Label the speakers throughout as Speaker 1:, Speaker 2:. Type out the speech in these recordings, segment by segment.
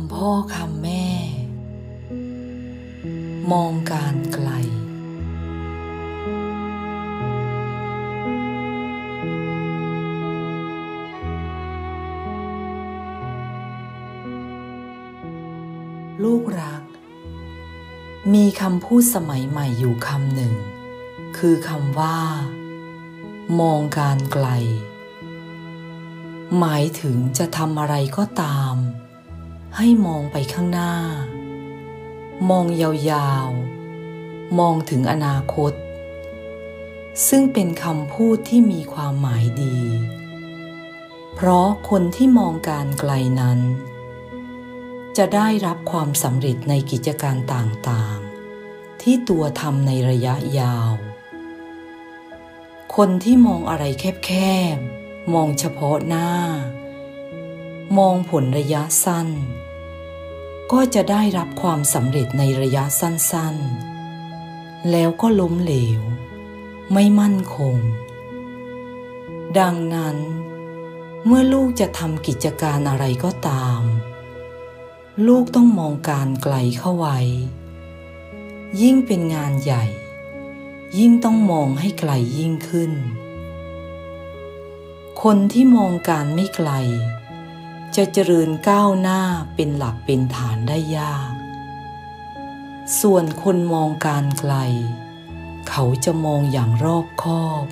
Speaker 1: ำพ่อคำแม่ มองการไกล ลูกรัก มีคำพูดสมัยใหม่อยู่คำหนึ่ง คือคำว่า มองการไกลหมายถึงจะทำอะไรก็ตาม ให้มองไปข้างหน้า มองยาวๆ มองถึงอนาคต ซึ่งเป็นคำพูดที่มีความหมายดี เพราะคนที่มองการไกลนั้น จะได้รับความสำเร็จในกิจการต่างๆ ที่ตัวทำในระยะยาว คนที่มองอะไรแคบๆ มองเฉพาะหน้า มองผลระยะสั้น ก็จะได้รับความสำเร็จในระยะสั้นๆ แล้วก็ล้มเหลว ไม่มั่นคง ดังนั้น เมื่อลูกจะทำกิจการอะไรก็ตาม ลูกต้องมองการไกลเข้าไว้ ยิ่งเป็นงานใหญ่ ยิ่งต้องมองให้ไกลยิ่งขึ้น คนที่มองการไม่ไกล จะเจริญก้าวหน้าเป็นหลักเป็นฐานได้ยาก ส่วนคนมองการไกล เขาจะมองอย่างรอบคอบ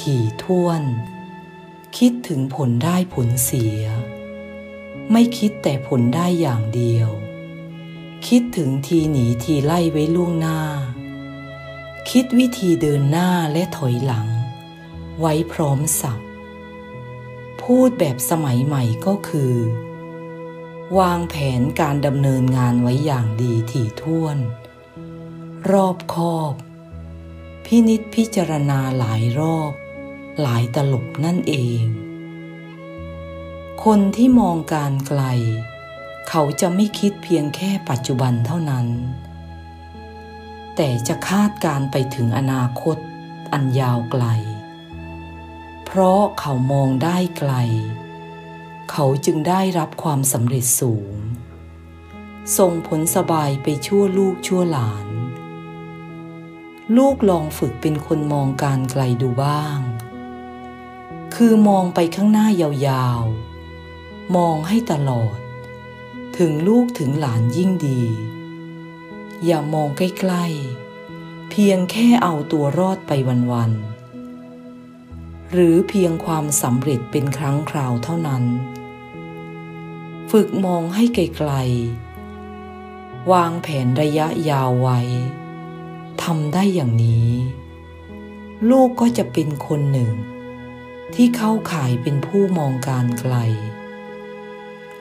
Speaker 1: ถี่ถ้วน คิดถึงผลได้ผลเสีย ไม่คิดแต่ผลได้อย่างเดียว คิดถึงทีหนีทีไล่ไว้ล่วงหน้า คิดวิธีเดินหน้าและถอยหลัง ไว้พร้อมสับ พูดแบบสมัยใหม่ก็คือ วางแผนการดำเนินงานไว้อย่างดีถี่ถ้วน รอบคอบ พินิษพิจารณาหลายรอบ หลายตลบนั่นเอง คนที่มองการไกล เขาจะไม่คิดเพียงแค่ปัจจุบันเท่านั้น แต่จะคาดการไปถึงอนาคตอันยาวไกล ราะเขามองได้ไกล เขาจึงได้รับความสำเร็จสูง ส่งผลสบายไปชั่วลูกชั่วหลาน ลูกลองฝึกเป็นคนมองการไกลดูบ้าง คือมองไปข้างหน้ายาวๆ มองให้ตลอด ถึงลูกถึงหลานยิ่งดี อย่ามองใกล้ๆ เพียงแค่เอาตัวรอดไปวันๆ หรือเพียงความสำเร็จเป็นครั้งคราวเท่านั้น ฝึกมองให้ไกลๆ วางแผนระยะยาวไว้ทำได้อย่างนี้ ลูกก็จะเป็นคนหนึ่ง ที่เข้าข่ายเป็นผู้มองการไกล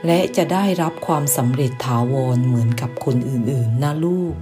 Speaker 1: และจะได้รับความสำเร็จถาวรเหมือนกับคนอื่นๆนะลูก